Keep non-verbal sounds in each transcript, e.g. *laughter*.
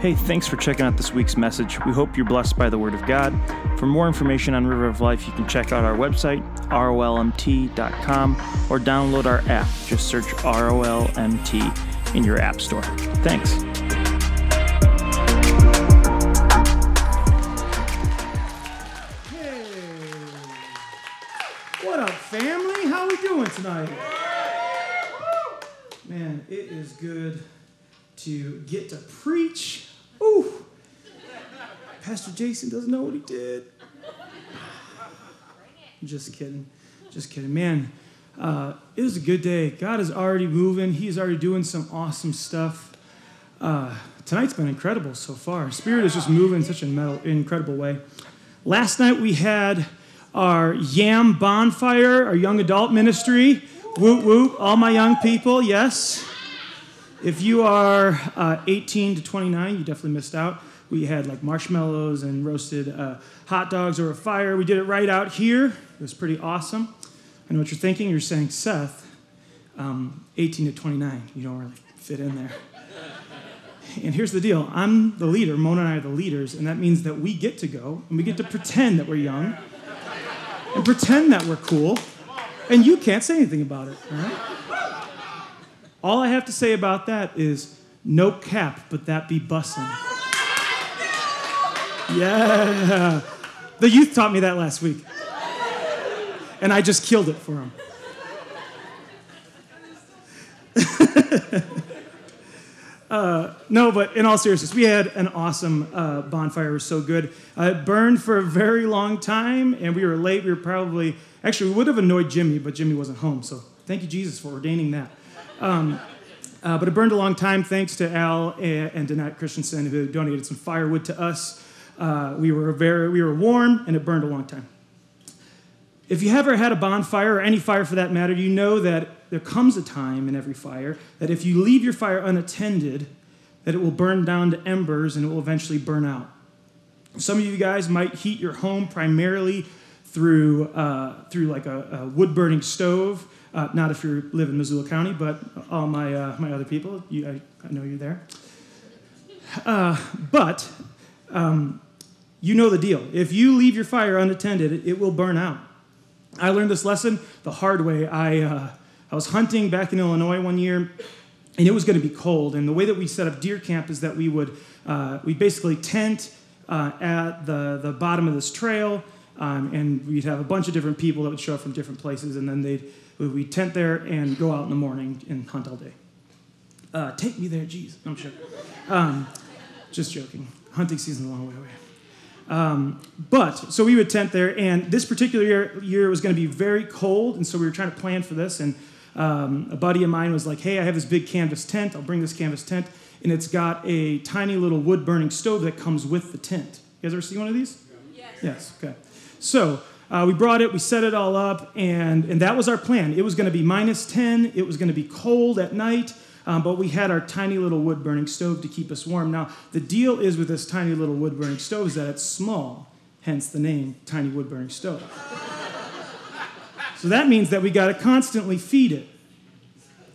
Hey, thanks for checking out this week's message. We hope you're blessed by the Word of God. For more information on River of Life, you can check out our website, rolmt.com, or download our app. Just search ROLMT in your App Store. Thanks. Hey. What up, family? How we doing tonight? Man, it is good to get to preach. Ooh. Pastor Jason doesn't know what he did. *sighs* Just kidding. Just kidding. Man, uh, was a good day. God is already moving. He's already doing some awesome stuff. Uh, tonight's been incredible so far. Spirit is just moving in such an incredible way. Last night we had our Yam Bonfire, our young adult ministry. Whoop whoop, all my young people, yes. If you are uh, 18 to 29, you definitely missed out. We had like marshmallows and roasted uh, hot dogs over a fire. We did it right out here. It was pretty awesome. I know what you're thinking. You're saying, Seth, um, 18 to 29, you don't really fit in there. And here's the deal I'm the leader, Mona and I are the leaders, and that means that we get to go and we get to pretend that we're young and pretend that we're cool, and you can't say anything about it? All I have to say about that is no cap, but that be bussin'. Yeah. The youth taught me that last week. And I just killed it for them. *laughs* uh, no, but in all seriousness, we had an awesome uh, bonfire. It was so good. Uh, it burned for a very long time, and we were late. We were probably, actually, we would have annoyed Jimmy, but Jimmy wasn't home. So thank you, Jesus, for ordaining that. Um, uh, but it burned a long time thanks to Al and, and Danette Christensen who donated some firewood to us. Uh, we, were very, we were warm and it burned a long time. If you ever had a bonfire or any fire for that matter, you know that there comes a time in every fire that if you leave your fire unattended, that it will burn down to embers and it will eventually burn out. Some of you guys might heat your home primarily through, uh, through like a, a wood burning stove. Uh, not if you live in Missoula County, but all my, uh, my other people, you, I, I, know you're there. Uh, but um, you know the deal. If you leave your fire unattended, it, it will burn out. I learned this lesson the hard way. I, uh, I was hunting back in Illinois one year, and it was going to be cold. And the way that we set up deer camp is that we would uh, we basically tent uh, at the, the bottom of this trail, um, and we'd have a bunch of different people that would show up from different places, and then they'd we tent there and go out in the morning and hunt all day. Uh, take me there, jeez. I'm sure. Um, just joking. Hunting season's a long way away. Um, but so we would tent there, and this particular year, year was going to be very cold, and so we were trying to plan for this. And um, a buddy of mine was like, "Hey, I have this big canvas tent. I'll bring this canvas tent, and it's got a tiny little wood burning stove that comes with the tent. You guys ever see one of these? Yes. Yes. Okay. So uh, we brought it, we set it all up, and, and that was our plan. It was going to be minus 10, it was going to be cold at night, um, but we had our tiny little wood burning stove to keep us warm. Now, the deal is with this tiny little wood burning stove is that it's small, hence the name Tiny Wood Burning Stove. so that means that we got to constantly feed it.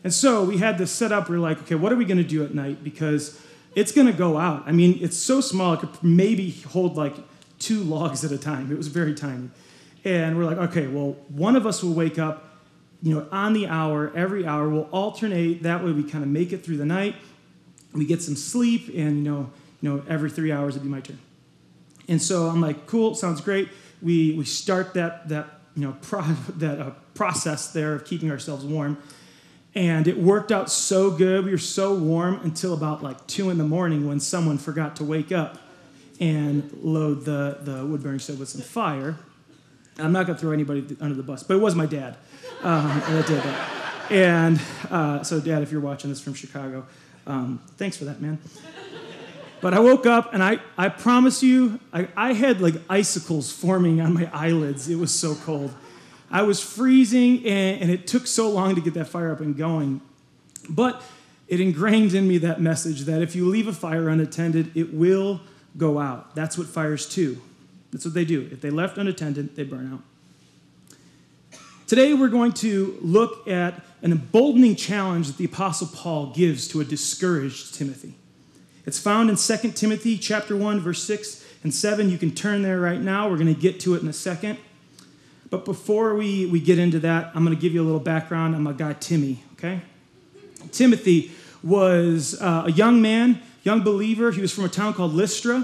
And so we had this set up. We are like, okay, what are we going to do at night? Because it's going to go out. I mean, it's so small, it could maybe hold like two logs at a time. It was very tiny. And we're like, okay, well, one of us will wake up, you know, on the hour, every hour. We'll alternate. That way we kind of make it through the night. We get some sleep, and, you know, you know, every three hours it'd be my turn. And so I'm like, cool, sounds great. We, we start that, that, you know, pro, *laughs* that uh, process there of keeping ourselves warm. And it worked out so good. We were so warm until about like two in the morning when someone forgot to wake up and load the, the wood burning stove with some fire. I'm not going to throw anybody under the bus, but it was my dad um, that did that. And uh, so, Dad, if you're watching this from Chicago, um, thanks for that, man. But I woke up and I, I promise you, I, I had like icicles forming on my eyelids. It was so cold. I was freezing and, and it took so long to get that fire up and going. But it ingrained in me that message that if you leave a fire unattended, it will go out. That's what fires do. That's what they do. If they left unattended, they burn out. Today, we're going to look at an emboldening challenge that the Apostle Paul gives to a discouraged Timothy. It's found in 2 Timothy chapter 1 verse 6 and 7. You can turn there right now. We're going to get to it in a second. But before we, we get into that, I'm going to give you a little background on my guy Timmy, okay? Timothy was uh, a young man, young believer. He was from a town called Lystra.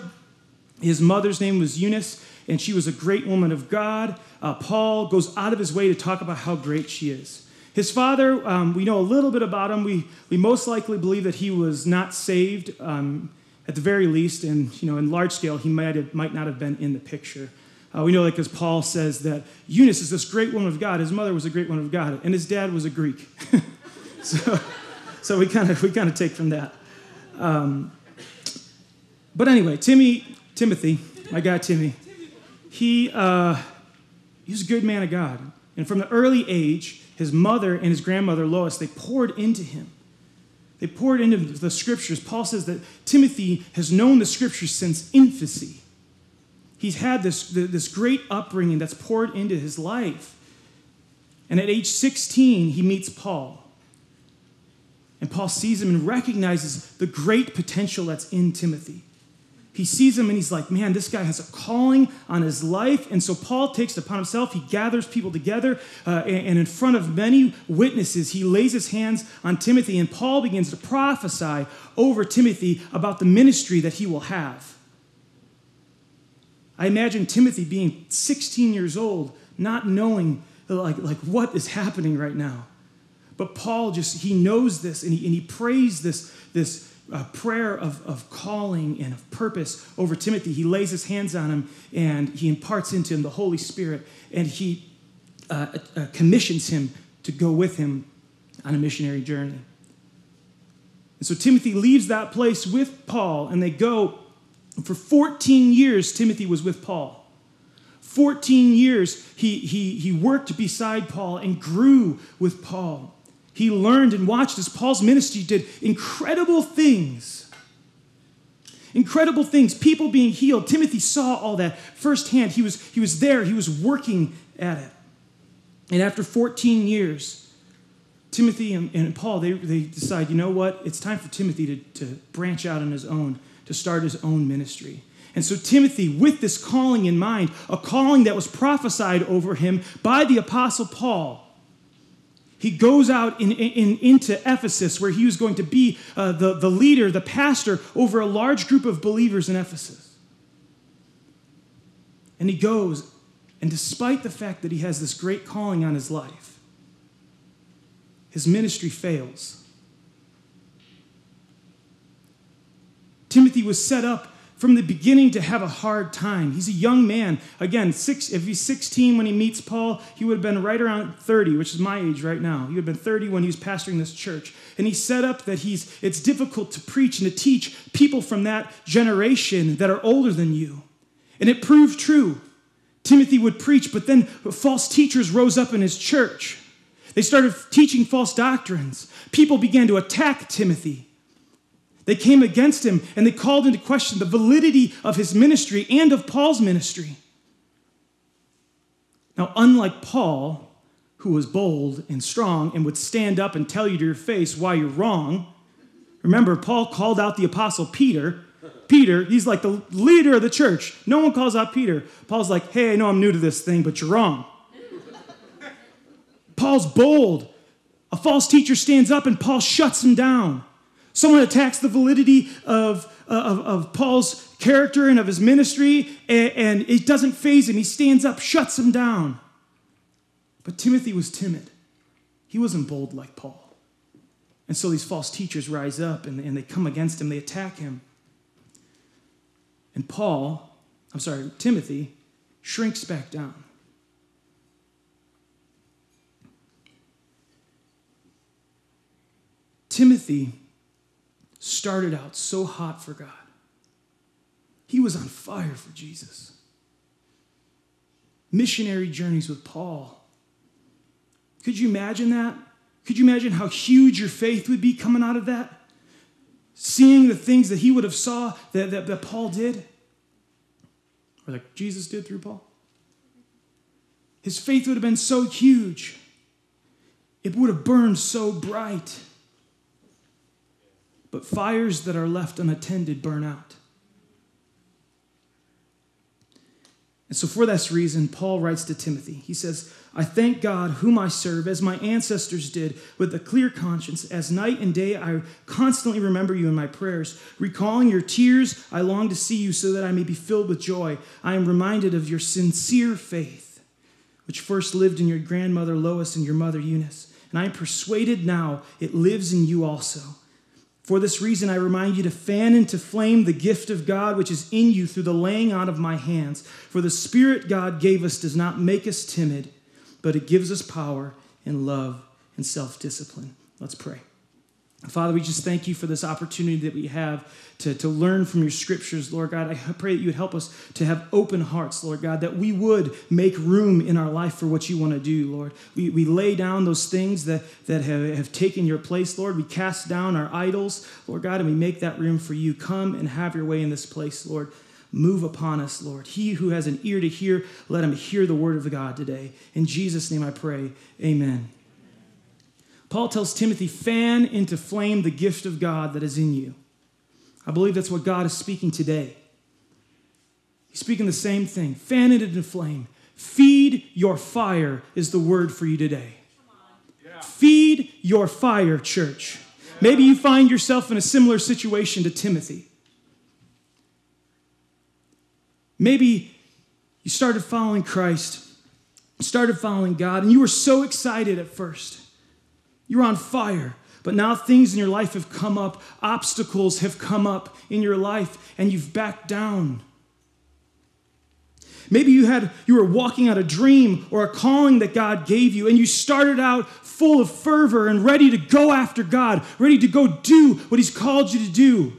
His mother's name was Eunice, and she was a great woman of God. Uh, Paul goes out of his way to talk about how great she is. His father, um, we know a little bit about him. We, we most likely believe that he was not saved um, at the very least, and you know, in large scale, he might, have, might not have been in the picture. Uh, we know that because Paul says that Eunice is this great woman of God. His mother was a great woman of God, and his dad was a Greek. *laughs* so, so we kind of we kind of take from that. Um, but anyway, Timmy, Timothy, my guy Timmy, he uh, he was a good man of God, and from the early age, his mother and his grandmother Lois they poured into him. They poured into the scriptures. Paul says that Timothy has known the scriptures since infancy. He's had this, this great upbringing that's poured into his life. And at age 16, he meets Paul. And Paul sees him and recognizes the great potential that's in Timothy. He sees him and he's like, man, this guy has a calling on his life. And so Paul takes it upon himself. He gathers people together, uh, and, and in front of many witnesses, he lays his hands on Timothy. And Paul begins to prophesy over Timothy about the ministry that he will have. I imagine Timothy being 16 years old, not knowing like, like what is happening right now. But Paul just, he knows this and he, and he prays this, this uh, prayer of, of calling and of purpose over Timothy. He lays his hands on him and he imparts into him the Holy Spirit and he uh, uh, commissions him to go with him on a missionary journey. And so Timothy leaves that place with Paul and they go. For 14 years, Timothy was with Paul. 14 years, he, he, he worked beside Paul and grew with Paul. He learned and watched as Paul's ministry did incredible things. Incredible things, people being healed. Timothy saw all that firsthand. He was, he was there, he was working at it. And after 14 years, Timothy and, and Paul, they, they decide, you know what? It's time for Timothy to, to branch out on his own, to start his own ministry. And so, Timothy, with this calling in mind, a calling that was prophesied over him by the Apostle Paul, he goes out in, in, into Ephesus, where he was going to be uh, the, the leader, the pastor over a large group of believers in Ephesus. And he goes, and despite the fact that he has this great calling on his life, his ministry fails. Timothy was set up from the beginning to have a hard time. He's a young man. Again, six, if he's 16 when he meets Paul, he would have been right around 30, which is my age right now. He would have been 30 when he was pastoring this church. And he set up that he's it's difficult to preach and to teach people from that generation that are older than you. And it proved true. Timothy would preach, but then false teachers rose up in his church. They started teaching false doctrines. People began to attack Timothy. They came against him and they called into question the validity of his ministry and of Paul's ministry. Now, unlike Paul, who was bold and strong and would stand up and tell you to your face why you're wrong, remember, Paul called out the apostle Peter. Peter, he's like the leader of the church. No one calls out Peter. Paul's like, hey, I know I'm new to this thing, but you're wrong. Paul's bold. A false teacher stands up and Paul shuts him down. Someone attacks the validity of, uh, of, of Paul's character and of his ministry, and, and it doesn't faze him. He stands up, shuts him down. But Timothy was timid. He wasn't bold like Paul. And so these false teachers rise up and, and they come against him, they attack him. And Paul, I'm sorry, Timothy, shrinks back down. Timothy started out so hot for God. He was on fire for Jesus. Missionary journeys with Paul. Could you imagine that? Could you imagine how huge your faith would be coming out of that? Seeing the things that he would have saw that, that, that Paul did? Or that Jesus did through Paul? His faith would have been so huge. It would have burned so bright. But fires that are left unattended burn out. And so, for this reason, Paul writes to Timothy. He says, I thank God, whom I serve, as my ancestors did, with a clear conscience. As night and day I constantly remember you in my prayers. Recalling your tears, I long to see you so that I may be filled with joy. I am reminded of your sincere faith, which first lived in your grandmother Lois and your mother Eunice. And I am persuaded now it lives in you also. For this reason, I remind you to fan into flame the gift of God which is in you through the laying on of my hands. For the Spirit God gave us does not make us timid but it gives us power and love and self discipline. Let's pray. Father, we just thank you for this opportunity that we have to, to learn from your scriptures, Lord God. I pray that you would help us to have open hearts, Lord God, that we would make room in our life for what you want to do, Lord. We, we lay down those things that, that have, have taken your place, Lord. We cast down our idols, Lord God, and we make that room for you. Come and have your way in this place, Lord. Move upon us, Lord. He who has an ear to hear, let him hear the word of God today. In Jesus' name I pray. Amen. Paul tells Timothy, fan into flame the gift of God that is in you. I believe that's what God is speaking today. He's speaking the same thing. Fan it into flame. Feed your fire is the word for you today. Yeah. Feed your fire, church. Yeah. Maybe you find yourself in a similar situation to Timothy. Maybe you started following Christ, started following God, and you were so excited at first. You were on fire. But now things in your life have come up, obstacles have come up in your life, and you've backed down. Maybe you had you were walking out a dream or a calling that God gave you and you started out full of fervor and ready to go after God, ready to go do what he's called you to do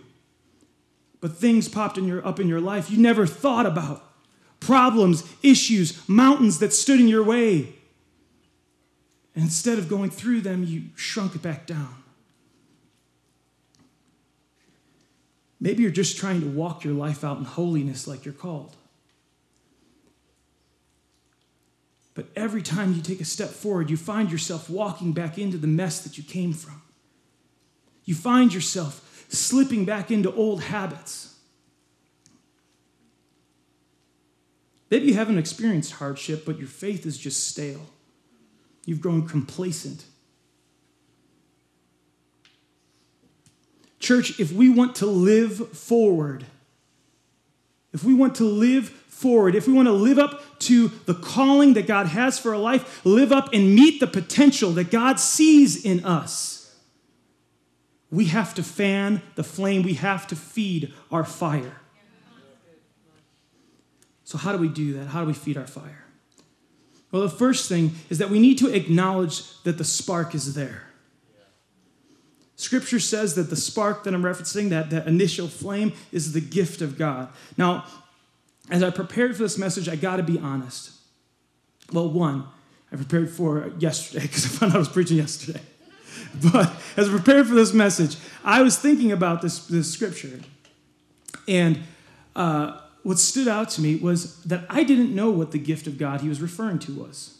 but things popped in your, up in your life you never thought about problems, issues, mountains that stood in your way. Instead of going through them, you shrunk it back down. Maybe you're just trying to walk your life out in holiness like you're called. But every time you take a step forward, you find yourself walking back into the mess that you came from. You find yourself slipping back into old habits. Maybe you haven't experienced hardship, but your faith is just stale. You've grown complacent. Church, if we want to live forward, if we want to live forward, if we want to live up to the calling that God has for our life, live up and meet the potential that God sees in us, we have to fan the flame, we have to feed our fire. So, how do we do that? How do we feed our fire? Well, the first thing is that we need to acknowledge that the spark is there. Scripture says that the spark that I'm referencing, that, that initial flame, is the gift of God. Now, as I prepared for this message, I got to be honest. Well, one, I prepared for yesterday *laughs* because I found out I was preaching yesterday. *laughs* but as I prepared for this message, I was thinking about this, this scripture. And uh, what stood out to me was that I didn't know what the gift of God he was referring to was.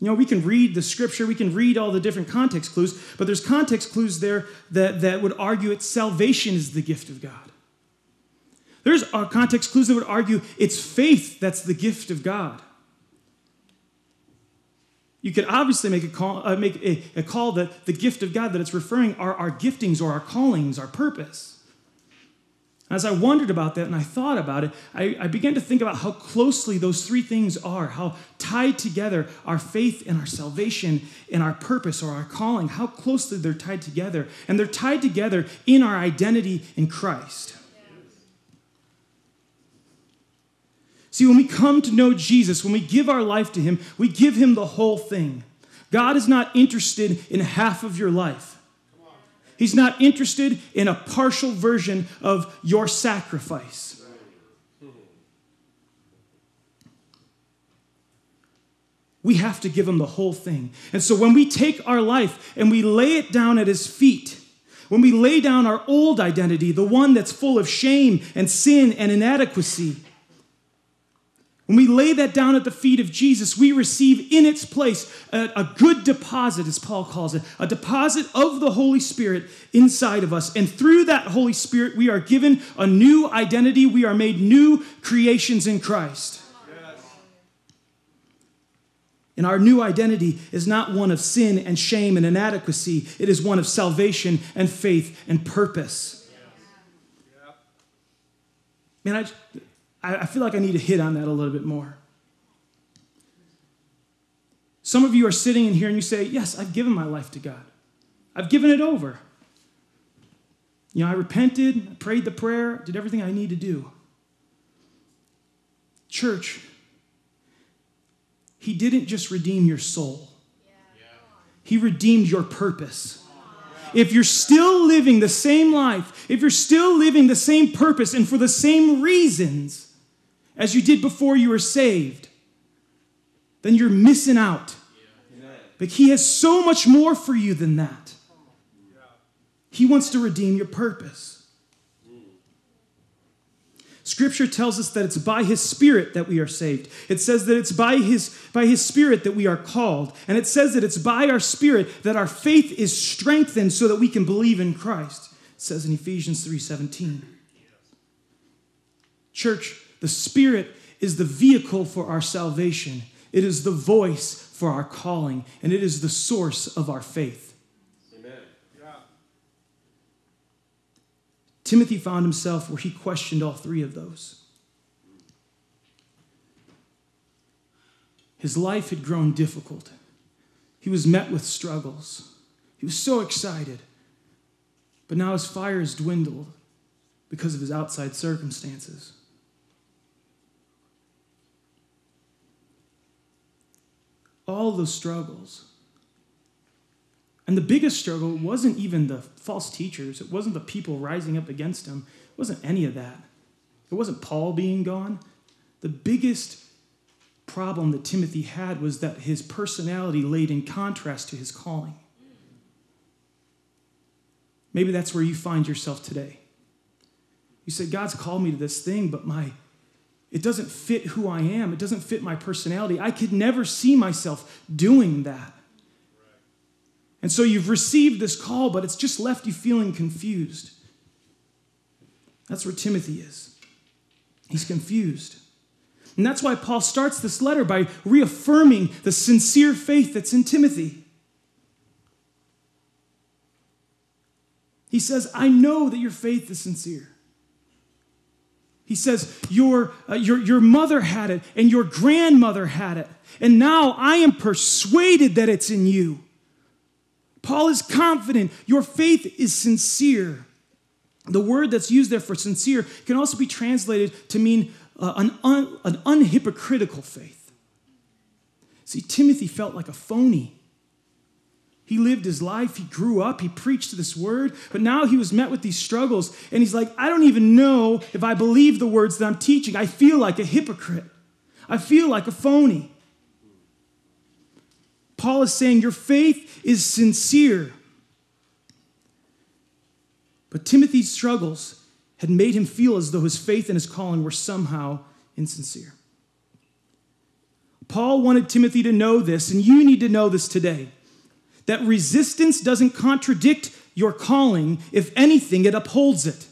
You know, we can read the scripture, we can read all the different context clues, but there's context clues there that, that would argue it's salvation is the gift of God. There's uh, context clues that would argue it's faith that's the gift of God. You could obviously make a call, uh, make a, a, call that the gift of God that it's referring are our giftings or our callings, our purpose. As I wondered about that and I thought about it, I, I began to think about how closely those three things are, how tied together our faith and our salvation and our purpose or our calling, how closely they're tied together. And they're tied together in our identity in Christ. See, when we come to know Jesus, when we give our life to Him, we give Him the whole thing. God is not interested in half of your life. He's not interested in a partial version of your sacrifice. We have to give him the whole thing. And so when we take our life and we lay it down at his feet, when we lay down our old identity, the one that's full of shame and sin and inadequacy, When we lay that down at the feet of Jesus, we receive in its place a, a, good deposit, as Paul calls it, a deposit of the Holy Spirit inside of us. And through that Holy Spirit, we are given a new identity. We are made new creations in Christ. And our new identity is not one of sin and shame and inadequacy, it is one of salvation and faith and purpose. Man, I I, feel like I need to hit on that a little bit more. Some of you are sitting in here and you say, Yes, I've given my life to God. I've given it over. You know, I repented, I prayed the prayer, did everything I need to do. Church, He didn't just redeem your soul, He redeemed your purpose if you're still living the same life, if you're still living the same purpose and for the same reasons, as you did before you were saved, then you're missing out. But He has so much more for you than that. He wants to redeem your purpose. Scripture tells us that it's by his spirit that we are saved. It says that it's by his, by his spirit that we are called. And it says that it's by our spirit that our faith is strengthened so that we can believe in Christ. It says in Ephesians 3:17. Church, the Spirit is the vehicle for our salvation, it is the voice for our calling, and it is the source of our faith. Amen. Yeah. Timothy found himself where he questioned all three of those. His life had grown difficult. He was met with struggles. He was so excited. But now his fire has dwindled because of his outside circumstances. All those struggles. And the biggest struggle wasn't even the false teachers, it wasn't the people rising up against him, it wasn't any of that. It wasn't Paul being gone. The biggest problem that Timothy had was that his personality laid in contrast to his calling. Maybe that's where you find yourself today. You say, God's called me to this thing, but my it doesn't fit who I am. It doesn't fit my personality. I could never see myself doing that. And so you've received this call, but it's just left you feeling confused. That's where Timothy is. He's confused. And that's why Paul starts this letter by reaffirming the sincere faith that's in Timothy. He says, I know that your faith is sincere. He says, your, uh, your, your mother had it and your grandmother had it. And now I am persuaded that it's in you. Paul is confident. Your faith is sincere. The word that's used there for sincere can also be translated to mean uh, an, un, an unhypocritical faith. See, Timothy felt like a phony. He lived his life, he grew up, he preached this word, but now he was met with these struggles. And he's like, I don't even know if I believe the words that I'm teaching. I feel like a hypocrite, I feel like a phony. Paul is saying, Your faith is sincere. But Timothy's struggles had made him feel as though his faith and his calling were somehow insincere. Paul wanted Timothy to know this, and you need to know this today that resistance doesn't contradict your calling. If anything, it upholds it.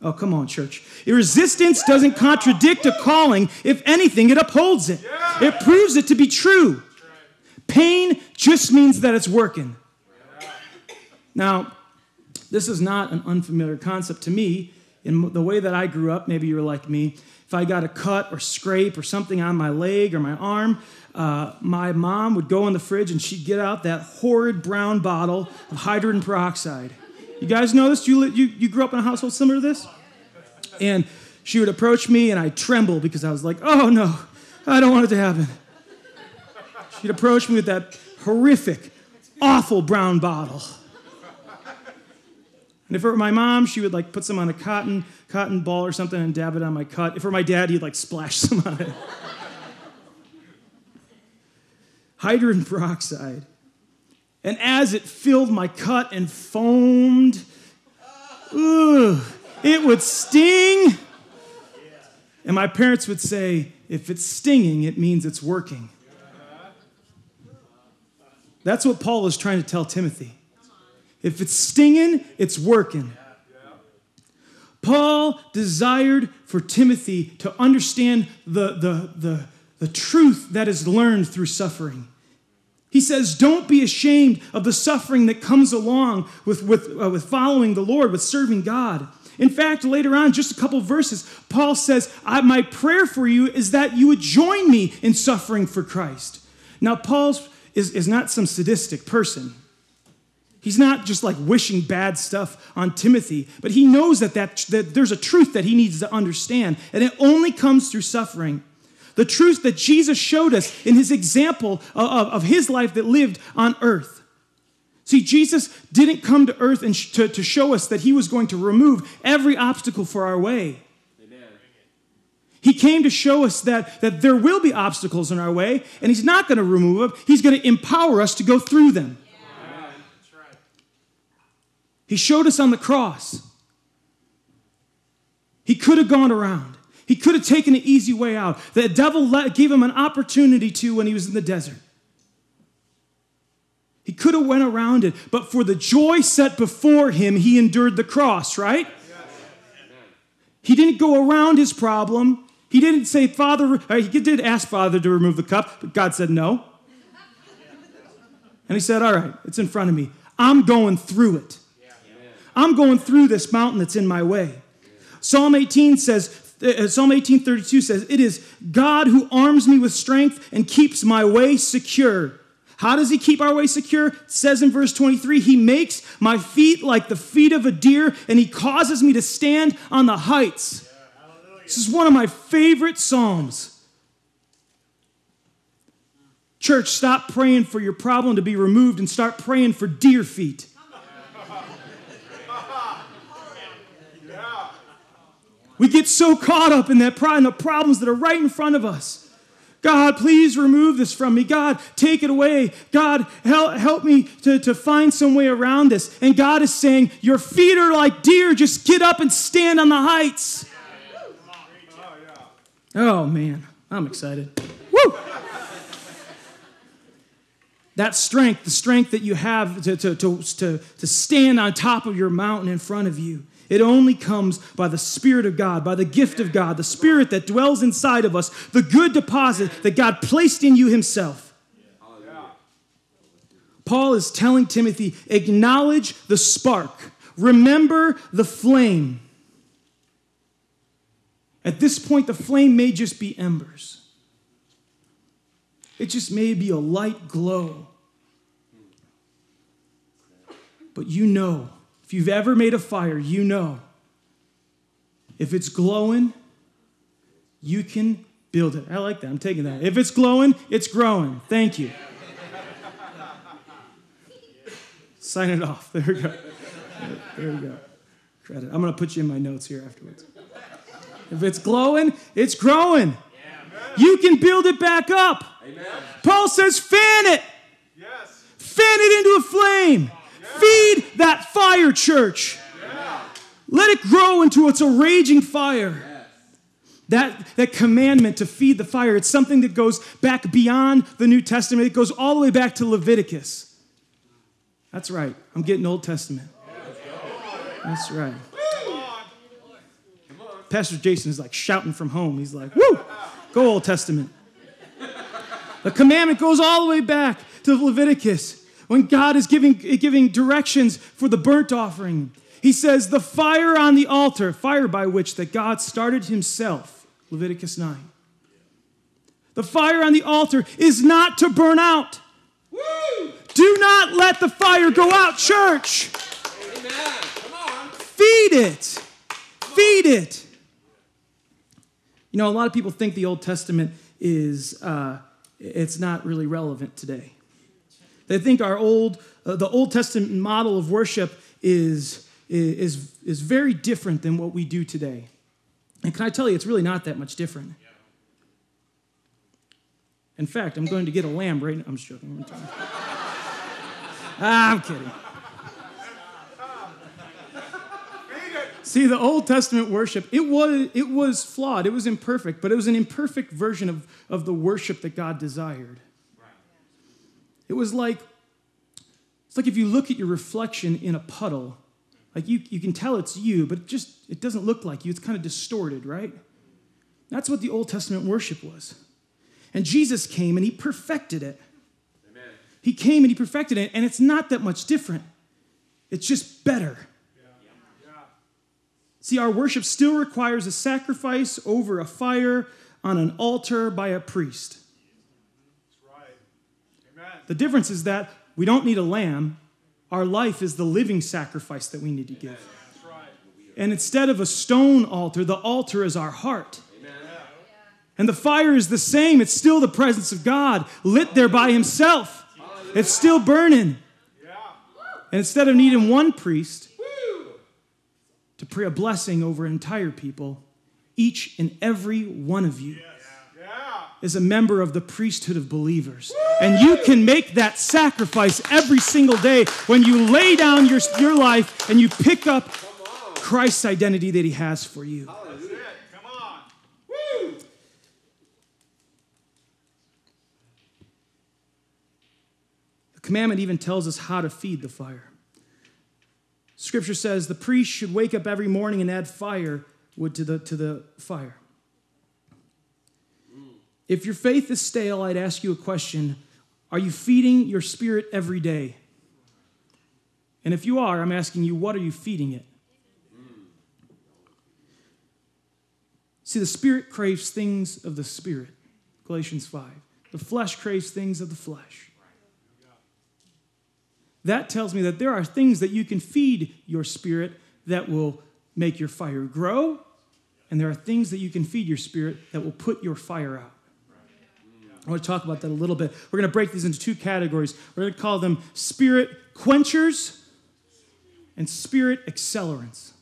Oh, come on, church. Resistance doesn't contradict a calling. If anything, it upholds it. It proves it to be true. Pain just means that it's working. Now, this is not an unfamiliar concept to me. In the way that I grew up, maybe you're like me. If I got a cut or scrape or something on my leg or my arm, uh, my mom would go in the fridge and she'd get out that horrid brown bottle of hydrogen peroxide. You guys know this? You, you, you grew up in a household similar to this? And she would approach me and I'd tremble because I was like, oh no, I don't want it to happen. She'd approach me with that horrific, awful brown bottle. And if it were my mom, she would like put some on a cotton cotton ball or something and dab it on my cut. If it were my dad, he'd like splash *laughs* some on it. Hydrogen peroxide. And as it filled my cut and foamed, ooh, it would sting. And my parents would say, if it's stinging, it means it's working. That's what Paul is trying to tell Timothy. If it's stinging, it's working. Paul desired for Timothy to understand the, the, the, the truth that is learned through suffering. He says, Don't be ashamed of the suffering that comes along with, with, uh, with following the Lord, with serving God. In fact, later on, just a couple verses, Paul says, My prayer for you is that you would join me in suffering for Christ. Now, Paul is, is not some sadistic person. He's not just like wishing bad stuff on Timothy, but he knows that, that, that there's a truth that he needs to understand, and it only comes through suffering. The truth that Jesus showed us in his example of, of his life that lived on earth. See, Jesus didn't come to earth and to, to show us that he was going to remove every obstacle for our way. He came to show us that, that there will be obstacles in our way, and he's not going to remove them, he's going to empower us to go through them. Yeah. He showed us on the cross. He could have gone around. He could have taken an easy way out. The devil let, gave him an opportunity to when he was in the desert. He could have went around it, but for the joy set before him, he endured the cross, right? He didn't go around his problem. He didn't say, Father, uh, he did ask Father to remove the cup, but God said no. And he said, All right, it's in front of me. I'm going through it. I'm going through this mountain that's in my way. Psalm 18 says, Uh, Psalm 18:32 says, "It is God who arms me with strength and keeps my way secure." How does he keep our way secure? It says in verse 23 He makes my feet like the feet of a deer, and he causes me to stand on the heights. This is one of my favorite Psalms. Church, stop praying for your problem to be removed and start praying for deer feet. We get so caught up in that pride and the problems that are right in front of us. God, please remove this from me. God, take it away. God, help, help me to, to find some way around this. And God is saying, Your feet are like deer. Just get up and stand on the heights. Oh, man. I'm excited. Woo! That strength, the strength that you have to, to, to, to, to stand on top of your mountain in front of you it only comes by the Spirit of God, by the gift of God, the Spirit that dwells inside of us, the good deposit that God placed in you Himself. Paul is telling Timothy acknowledge the spark, remember the flame. At this point, the flame may just be embers, it just may be a light glow. But you know if you've ever made a fire, you know. If it's glowing, you can build it. I like that. I'm taking that. If it's glowing, it's growing. Thank you. Sign it off. *laughs* There we go. There we go. Credit. I'm going to put you in my notes here afterwards. If it's glowing, it's growing. You can build it back up. Paul says, fan it. Yes. Fan it into a flame. Feed that fire, church. Let it grow into it's a raging fire. That, that commandment to feed the fire, it's something that goes back beyond the New Testament. It goes all the way back to Leviticus. That's right. I'm getting Old Testament. That's right. Pastor Jason is like shouting from home. He's like, woo, go Old Testament. The commandment goes all the way back to Leviticus when God is giving, giving directions for the burnt offering. He says, The fire on the altar, fire by which that God started himself, Leviticus 9. The fire on the altar is not to burn out. Woo! Do not let the fire go out, church. Amen. Come on. Feed it. Feed it. You know, a lot of people think the Old Testament is uh, it's not really relevant today. They think our old, uh, the Old Testament model of worship is, is, is very different than what we do today. And can I tell you, it's really not that much different. In fact, I'm going to get a lamb right now. I'm just joking. *laughs* ah, I'm kidding. See, the Old Testament worship, it was, it was flawed, it was imperfect, but it was an imperfect version of, of the worship that God desired. It was like, it's like if you look at your reflection in a puddle, like you, you can tell it's you, but it just it doesn't look like you. It's kind of distorted, right? That's what the Old Testament worship was. And Jesus came and he perfected it. Amen. He came and he perfected it, and it's not that much different. It's just better. See, our worship still requires a sacrifice over a fire on an altar by a priest. The difference is that we don't need a lamb. Our life is the living sacrifice that we need to give. And instead of a stone altar, the altar is our heart. And the fire is the same. It's still the presence of God lit there by Himself. It's still burning. And instead of needing one priest, to pray a blessing over entire people, each and every one of you is a member of the priesthood of believers. And you can make that sacrifice every single day when you lay down your, your life and you pick up Christ's identity that He has for you. The commandment even tells us how to feed the fire. Scripture says the priest should wake up every morning and add firewood to the, to the fire. If your faith is stale, I'd ask you a question Are you feeding your spirit every day? And if you are, I'm asking you, what are you feeding it? See, the spirit craves things of the spirit, Galatians 5. The flesh craves things of the flesh that tells me that there are things that you can feed your spirit that will make your fire grow, and there are things that you can feed your spirit that will put your fire out. I want to talk about that a little bit. We're going to break these into two categories. We're going to call them spirit quenchers and spirit accelerants.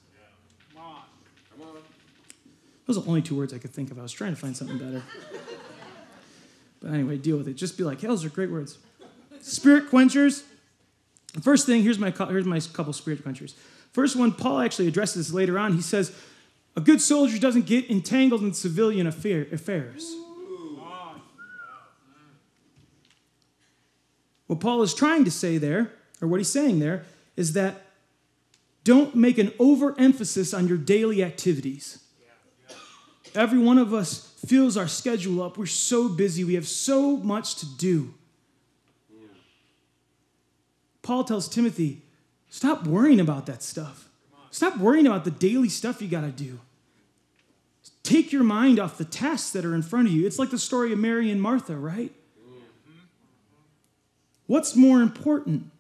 Those are the only two words I could think of. I was trying to find something better. *laughs* but anyway, deal with it. Just be like, hey, those are great words. Spirit quenchers First thing, here's my, here's my couple spirit quenchers. First one, Paul actually addresses this later on. He says, A good soldier doesn't get entangled in civilian affair, affairs. What Paul is trying to say there, or what he's saying there, is that don't make an overemphasis on your daily activities. Every one of us fills our schedule up. We're so busy, we have so much to do. Paul tells Timothy, stop worrying about that stuff. Stop worrying about the daily stuff you got to do. Take your mind off the tasks that are in front of you. It's like the story of Mary and Martha, right? What's more important?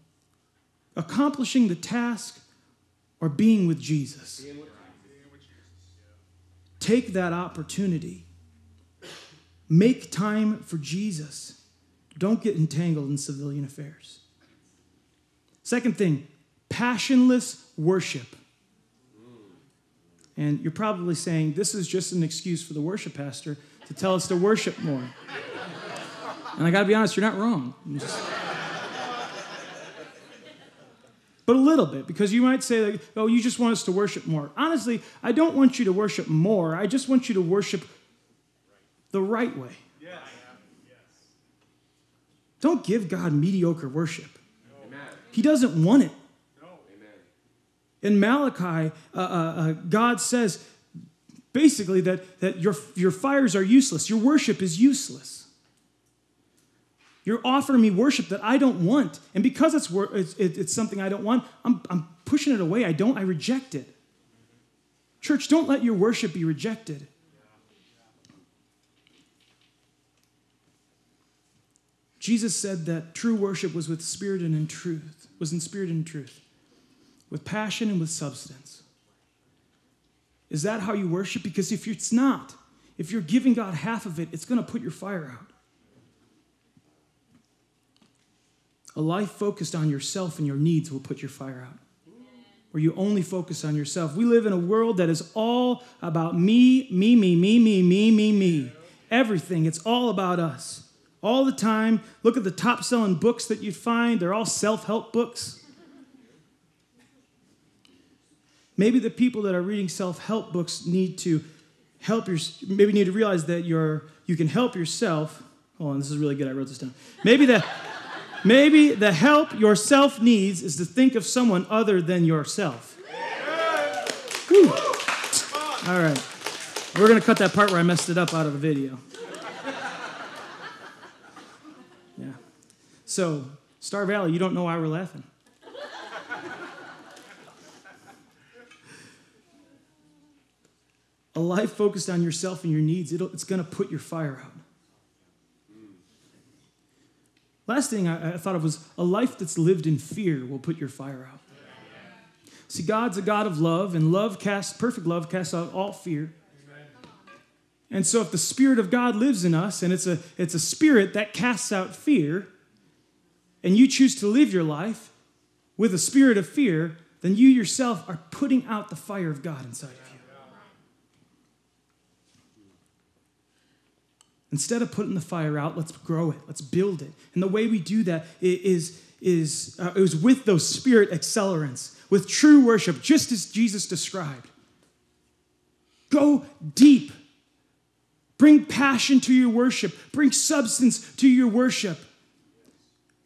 Accomplishing the task or being with Jesus? Take that opportunity. Make time for Jesus. Don't get entangled in civilian affairs. Second thing, passionless worship. And you're probably saying this is just an excuse for the worship pastor to tell us to worship more. And I got to be honest, you're not wrong. But a little bit, because you might say, like, oh, you just want us to worship more. Honestly, I don't want you to worship more. I just want you to worship the right way. Don't give God mediocre worship. He doesn't want it. In Malachi, uh, uh, uh, God says basically that, that your, your fires are useless, your worship is useless. You're offering me worship that I don't want. And because it's, it's, it's something I don't want, I'm, I'm pushing it away. I don't, I reject it. Church, don't let your worship be rejected. Jesus said that true worship was with spirit and in truth, was in spirit and truth, with passion and with substance. Is that how you worship? Because if it's not, if you're giving God half of it, it's going to put your fire out. A life focused on yourself and your needs will put your fire out. Where you only focus on yourself. We live in a world that is all about me, me, me, me, me, me, me, me. Everything. It's all about us all the time. Look at the top selling books that you find, they're all self help books. Maybe the people that are reading self-help books need to help your maybe need to realize that you're you can help yourself. Hold on, this is really good. I wrote this down. Maybe the maybe the help yourself needs is to think of someone other than yourself. All right. We're going to cut that part where I messed it up out of the video. Yeah. So, Star Valley, you don't know why we're laughing. A life focused on yourself and your needs, it's going to put your fire out. Last thing I, I, thought of was a life that's lived in fear will put your fire out. See, God's a God of love, and love casts, perfect love casts out all fear. And so if the Spirit of God lives in us, and it's a, it's a spirit that casts out fear, and you choose to live your life with a spirit of fear, then you yourself are putting out the fire of God inside of you. Instead of putting the fire out, let's grow it. Let's build it. And the way we do that is, is, uh, is with those spirit accelerants, with true worship, just as Jesus described. Go deep. Bring passion to your worship. Bring substance to your worship.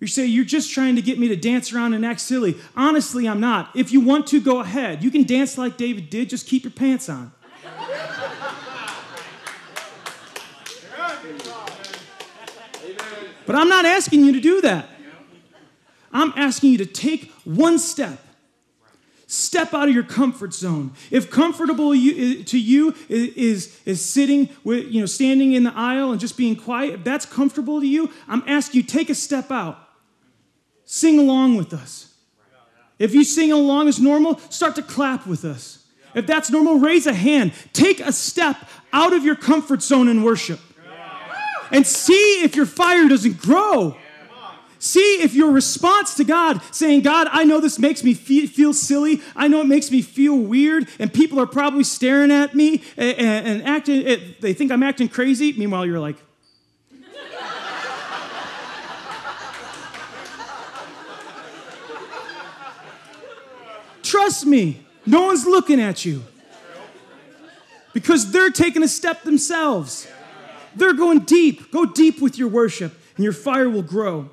You say, You're just trying to get me to dance around and act silly. Honestly, I'm not. If you want to, go ahead. You can dance like David did, just keep your pants on. But I'm not asking you to do that. I'm asking you to take one step. Step out of your comfort zone. If comfortable to you is, is sitting with, you know, standing in the aisle and just being quiet, if that's comfortable to you, I'm asking you take a step out. Sing along with us. If you sing along as normal, start to clap with us. If that's normal, raise a hand. Take a step out of your comfort zone in worship and see if your fire doesn't grow. See if your response to God, saying, God, I know this makes me feel silly. I know it makes me feel weird, and people are probably staring at me and, and acting, they think I'm acting crazy. Meanwhile, you're like, Trust me, no one's looking at you because they're taking a step themselves. They're going deep. Go deep with your worship, and your fire will grow.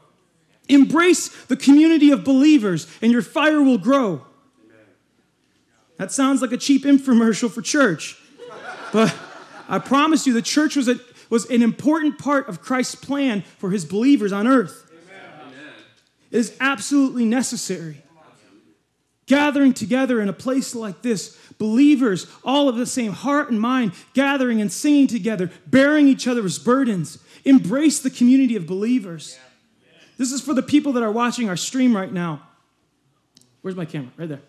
Embrace the community of believers, and your fire will grow. That sounds like a cheap infomercial for church. But I promise you, the church was, a, was an important part of Christ's plan for his believers on earth. Amen. It is absolutely necessary. Gathering together in a place like this, believers, all of the same heart and mind, gathering and singing together, bearing each other's burdens. Embrace the community of believers. This is for the people that are watching our stream right now. Where's my camera? Right there.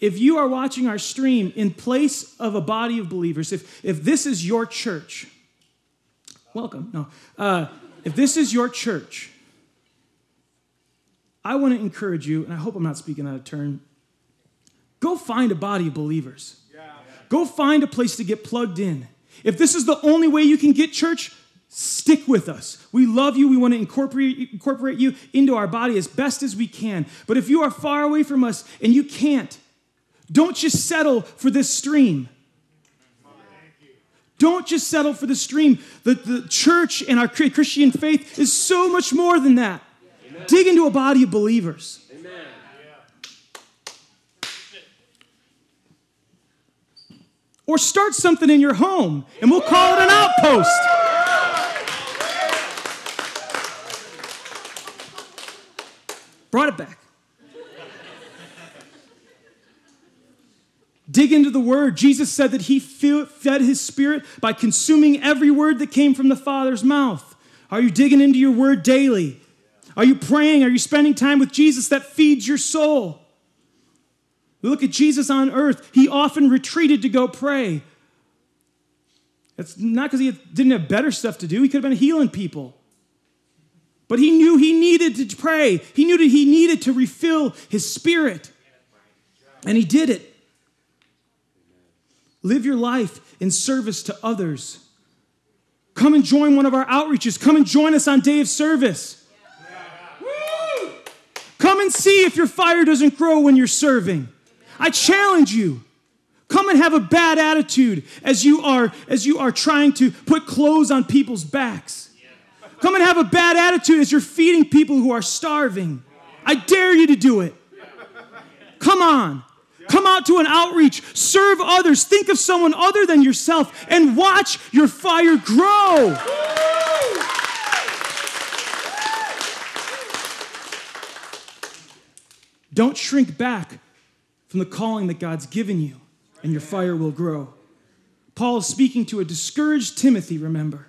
If you are watching our stream in place of a body of believers, if, if this is your church, welcome. No. Uh, if this is your church, I want to encourage you, and I hope I'm not speaking out of turn. Go find a body of believers. Go find a place to get plugged in. If this is the only way you can get church, stick with us. We love you. We want to incorporate, incorporate you into our body as best as we can. But if you are far away from us and you can't, don't just settle for this stream. Don't just settle for the stream. The, the church and our Christian faith is so much more than that. Dig into a body of believers. Amen. Or start something in your home and we'll call it an outpost. Brought it back. Dig into the word. Jesus said that he fed his spirit by consuming every word that came from the Father's mouth. Are you digging into your word daily? Are you praying? Are you spending time with Jesus that feeds your soul? Look at Jesus on earth. He often retreated to go pray. It's not because he didn't have better stuff to do, he could have been healing people. But he knew he needed to pray. He knew that he needed to refill his spirit. And he did it. Live your life in service to others. Come and join one of our outreaches. Come and join us on day of service. Come and see if your fire doesn't grow when you're serving. I challenge you. Come and have a bad attitude as you are as you are trying to put clothes on people's backs. Come and have a bad attitude as you're feeding people who are starving. I dare you to do it. Come on. Come out to an outreach, serve others, think of someone other than yourself, and watch your fire grow. Don't shrink back from the calling that God's given you, and your fire will grow. Paul is speaking to a discouraged Timothy, remember.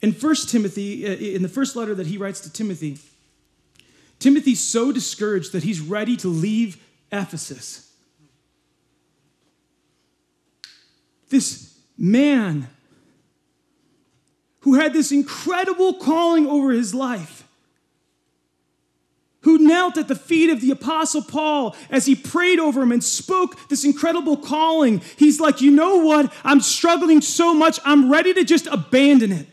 In 1 Timothy, uh, in the first letter that he writes to Timothy, Timothy's so discouraged that he's ready to leave Ephesus. This man who had this incredible calling over his life who knelt at the feet of the Apostle Paul as he prayed over him and spoke this incredible calling. He's like, You know what? I'm struggling so much, I'm ready to just abandon it.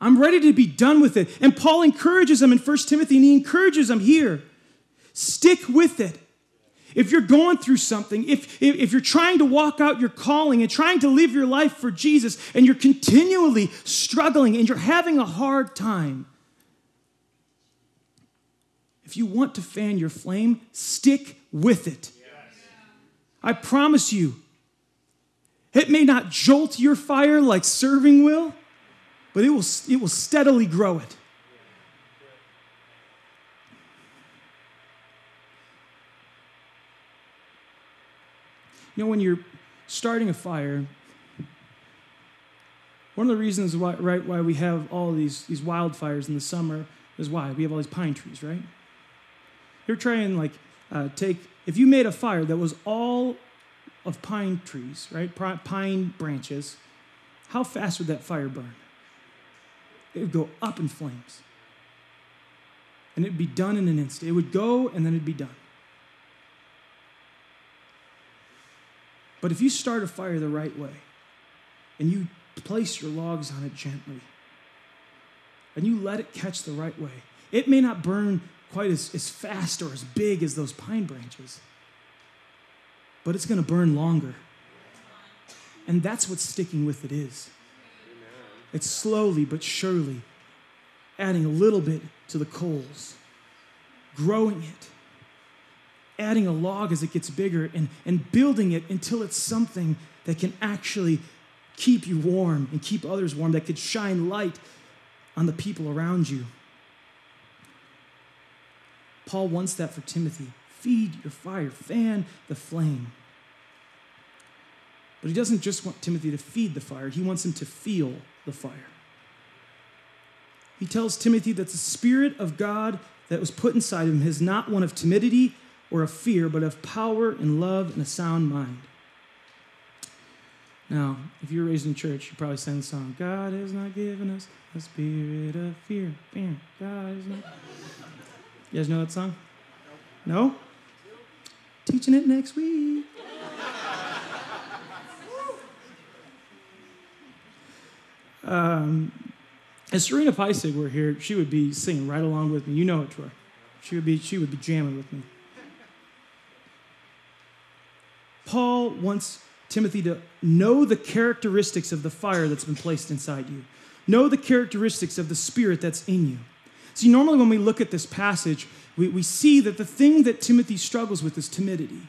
I'm ready to be done with it. And Paul encourages him in 1 Timothy, and he encourages him here stick with it. If you're going through something, if, if you're trying to walk out your calling and trying to live your life for Jesus, and you're continually struggling and you're having a hard time, if you want to fan your flame, stick with it. I promise you, it may not jolt your fire like serving will, but it will, it will steadily grow it. You know, when you're starting a fire, one of the reasons why, right, why we have all these, these wildfires in the summer is why? We have all these pine trees, right? You're trying like uh, take if you made a fire that was all of pine trees, right? Pine branches. How fast would that fire burn? It would go up in flames. And it'd be done in an instant. It would go and then it'd be done. But if you start a fire the right way and you place your logs on it gently and you let it catch the right way, it may not burn quite as, as fast or as big as those pine branches, but it's going to burn longer. And that's what sticking with it is. It's slowly but surely adding a little bit to the coals, growing it, adding a log as it gets bigger, and, and building it until it's something that can actually keep you warm and keep others warm, that could shine light on the people around you. Paul wants that for Timothy. Feed your fire, fan the flame. But he doesn't just want Timothy to feed the fire, he wants him to feel the fire. He tells Timothy that the Spirit of God that was put inside him is not one of timidity or of fear, but of power and love and a sound mind. Now, if you're raised in church, you probably sang the song, God has not given us a spirit of fear. Bam. God has not. You guys know that song? No? Teaching it next week. um, if Serena Peissig were here, she would be singing right along with me. You know it, Troy. She would be, she would be jamming with me. Paul wants Timothy to know the characteristics of the fire that's been placed inside you. Know the characteristics of the spirit that's in you. See, normally when we look at this passage, we, we see that the thing that Timothy struggles with is timidity.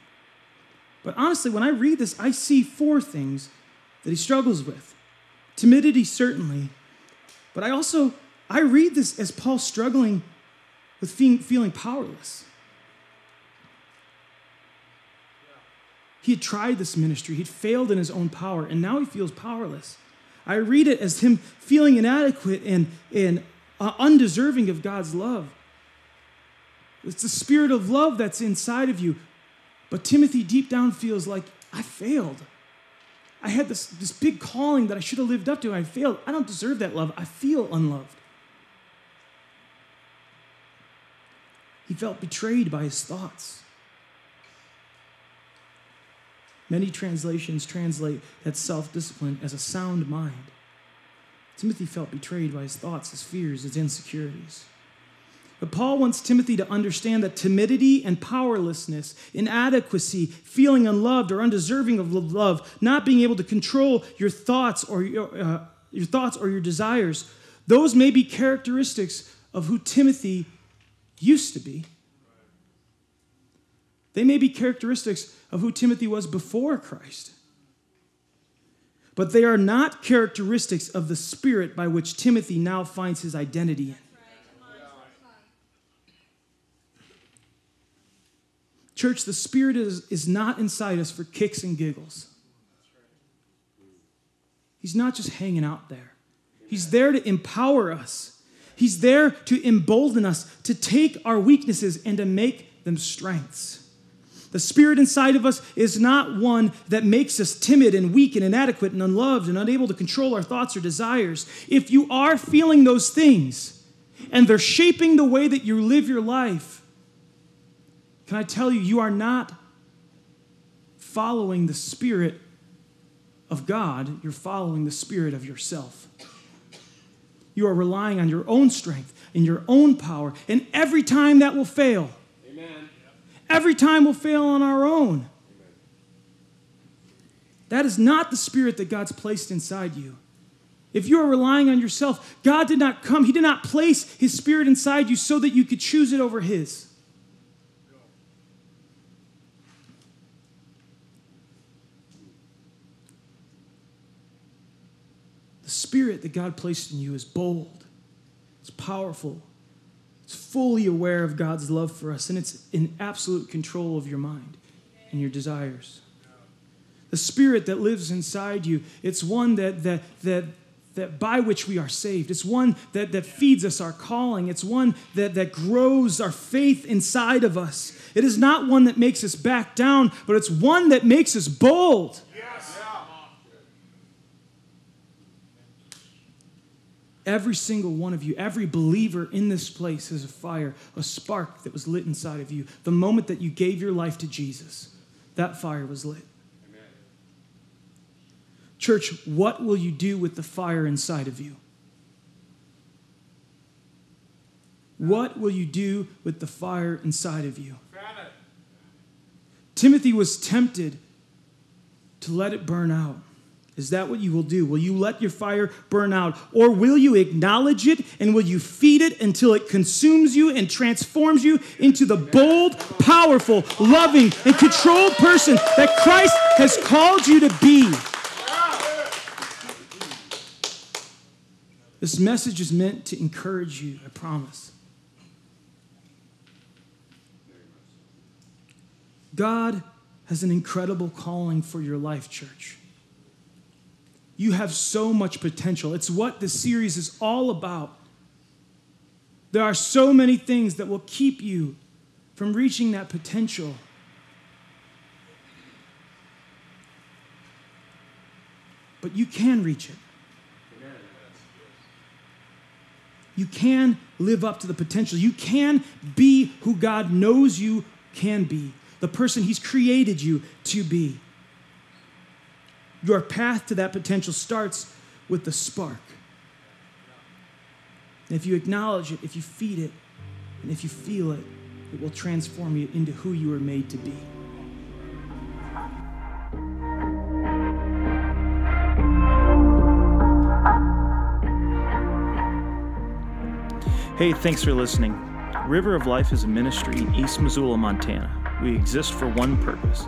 But honestly, when I read this, I see four things that he struggles with. Timidity, certainly. But I also, I read this as Paul struggling with feeling, powerless. He had tried this ministry, he'd failed in his own power, and now he feels powerless. I read it as him feeling inadequate and, and uh, undeserving of God's love. It's the spirit of love that's inside of you. But Timothy deep down feels like, I failed. I had this, this big calling that I should have lived up to, I failed. I don't deserve that love. I feel unloved. He felt betrayed by his thoughts. Many translations translate that self discipline as a sound mind. Timothy felt betrayed by his thoughts, his fears, his insecurities. But Paul wants Timothy to understand that timidity and powerlessness, inadequacy, feeling unloved or undeserving of love, not being able to control your thoughts or your, uh, your thoughts or your desires, those may be characteristics of who Timothy used to be. They may be characteristics of who Timothy was before Christ. But they are not characteristics of the spirit by which Timothy now finds his identity in. Church, the Spirit is, is not inside us for kicks and giggles. He's not just hanging out there, He's there to empower us. He's there to embolden us to take our weaknesses and to make them strengths. The spirit inside of us is not one that makes us timid and weak and inadequate and unloved and unable to control our thoughts or desires. If you are feeling those things and they're shaping the way that you live your life, can I tell you, you are not following the Spirit of God, you're following the Spirit of yourself. You are relying on your own strength and your own power, and every time that will fail. Amen. Every time will fail on our own. That is not the spirit that God's placed inside you. If you are relying on yourself, God did not come, He did not place His spirit inside you so that you could choose it over His. The spirit that God placed in you is bold, it's powerful, fully aware of God's love for us, and it's in absolute control of your mind and your desires. The spirit that lives inside you, it's one that, that, that, that by which we are saved. It's one that, that feeds us our calling. It's one that, that grows our faith inside of us. It is not one that makes us back down, but it's one that makes us bold. Every single one of you, every believer in this place has a fire, a spark that was lit inside of you. The moment that you gave your life to Jesus, that fire was lit. Amen. Church, what will you do with the fire inside of you? What will you do with the fire inside of you? Timothy was tempted to let it burn out. Is that what you will do? Will you let your fire burn out? Or will you acknowledge it and will you feed it until it consumes you and transforms you into the bold, powerful, loving, and controlled person that Christ has called you to be? This message is meant to encourage you, I promise. God has an incredible calling for your life, church. You have so much potential. It's what this series is all about. There are so many things that will keep you from reaching that potential. But you can reach it. You can live up to the potential. You can be who God knows you can be, the person He's created you to be. Your path to that potential starts with the spark. And if you acknowledge it, if you feed it, and if you feel it, it will transform you into who you were made to be. Hey, thanks for listening. River of Life is a ministry in East Missoula, Montana. We exist for one purpose